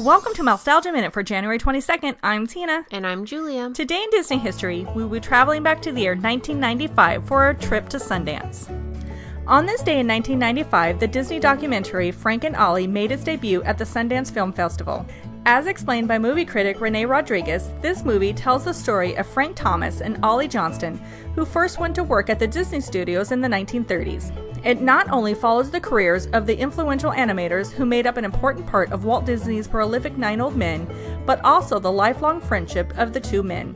Welcome to Mousetalgia Minute for January 22nd. I'm Tina. And I'm Julia. Today in Disney history, we will be traveling back to the year 1995 for a trip to Sundance. On this day in 1995, the Disney documentary Frank and Ollie made its debut at the Sundance Film Festival. As explained by movie critic Rene Rodriguez, this movie tells the story of Frank Thomas and Ollie Johnston, who first went to work at the Disney studios in the 1930s. It not only follows the careers of the influential animators who made up an important part of Walt Disney's prolific Nine Old Men, but also the lifelong friendship of the two men.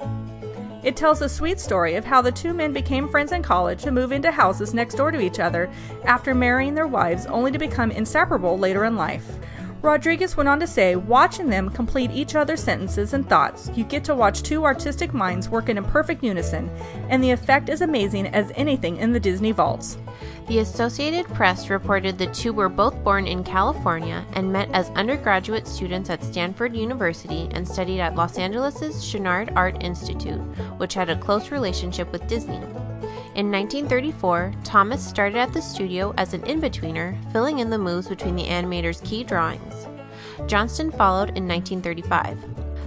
It tells a sweet story of how the two men became friends in college and moved into houses next door to each other after marrying their wives, only to become inseparable later in life. Rodriguez went on to say, watching them complete each other's sentences and thoughts, you get to watch two artistic minds working in a perfect unison, and the effect is amazing as anything in the Disney vaults. The Associated Press reported the two were both born in California and met as undergraduate students at Stanford University and studied at Los Angeles' Chouinard Art Institute, which had a close relationship with Disney. In 1934, Thomas started at the studio as an in betweener, filling in the moves between the animator's key drawings. Johnston followed in 1935.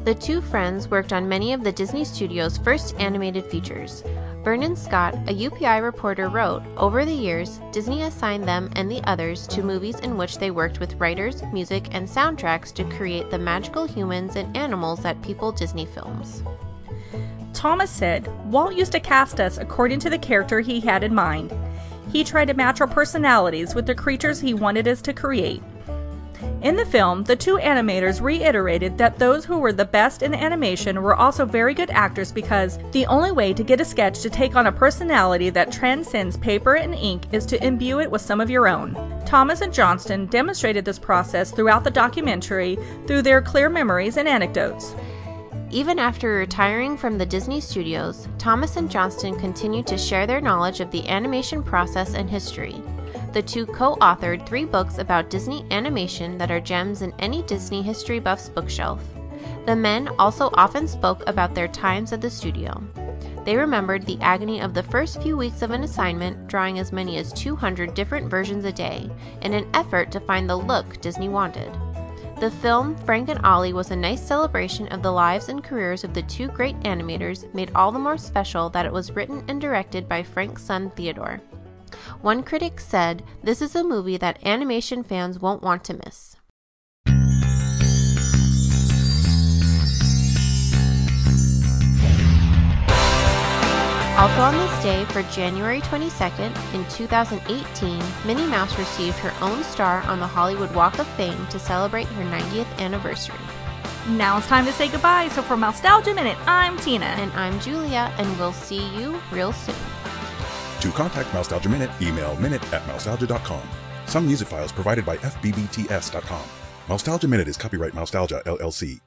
The two friends worked on many of the Disney Studio's first animated features. Vernon Scott, a UPI reporter, wrote Over the years, Disney assigned them and the others to movies in which they worked with writers, music, and soundtracks to create the magical humans and animals that people Disney films. Thomas said, Walt used to cast us according to the character he had in mind. He tried to match our personalities with the creatures he wanted us to create. In the film, the two animators reiterated that those who were the best in animation were also very good actors because the only way to get a sketch to take on a personality that transcends paper and ink is to imbue it with some of your own. Thomas and Johnston demonstrated this process throughout the documentary through their clear memories and anecdotes. Even after retiring from the Disney studios, Thomas and Johnston continued to share their knowledge of the animation process and history. The two co authored three books about Disney animation that are gems in any Disney history buff's bookshelf. The men also often spoke about their times at the studio. They remembered the agony of the first few weeks of an assignment, drawing as many as 200 different versions a day, in an effort to find the look Disney wanted. The film Frank and Ollie was a nice celebration of the lives and careers of the two great animators, made all the more special that it was written and directed by Frank's son Theodore. One critic said, This is a movie that animation fans won't want to miss. Also on this day, for January 22nd, in 2018, Minnie Mouse received her own star on the Hollywood Walk of Fame to celebrate her 90th anniversary. Now it's time to say goodbye, so for Mousetalgia Minute, I'm Tina. And I'm Julia, and we'll see you real soon. To contact Mousetalgia Minute, email minute at mousetalgia.com. Some music files provided by FBBTS.com. Mousetalgia Minute is copyright Mousetalgia, LLC.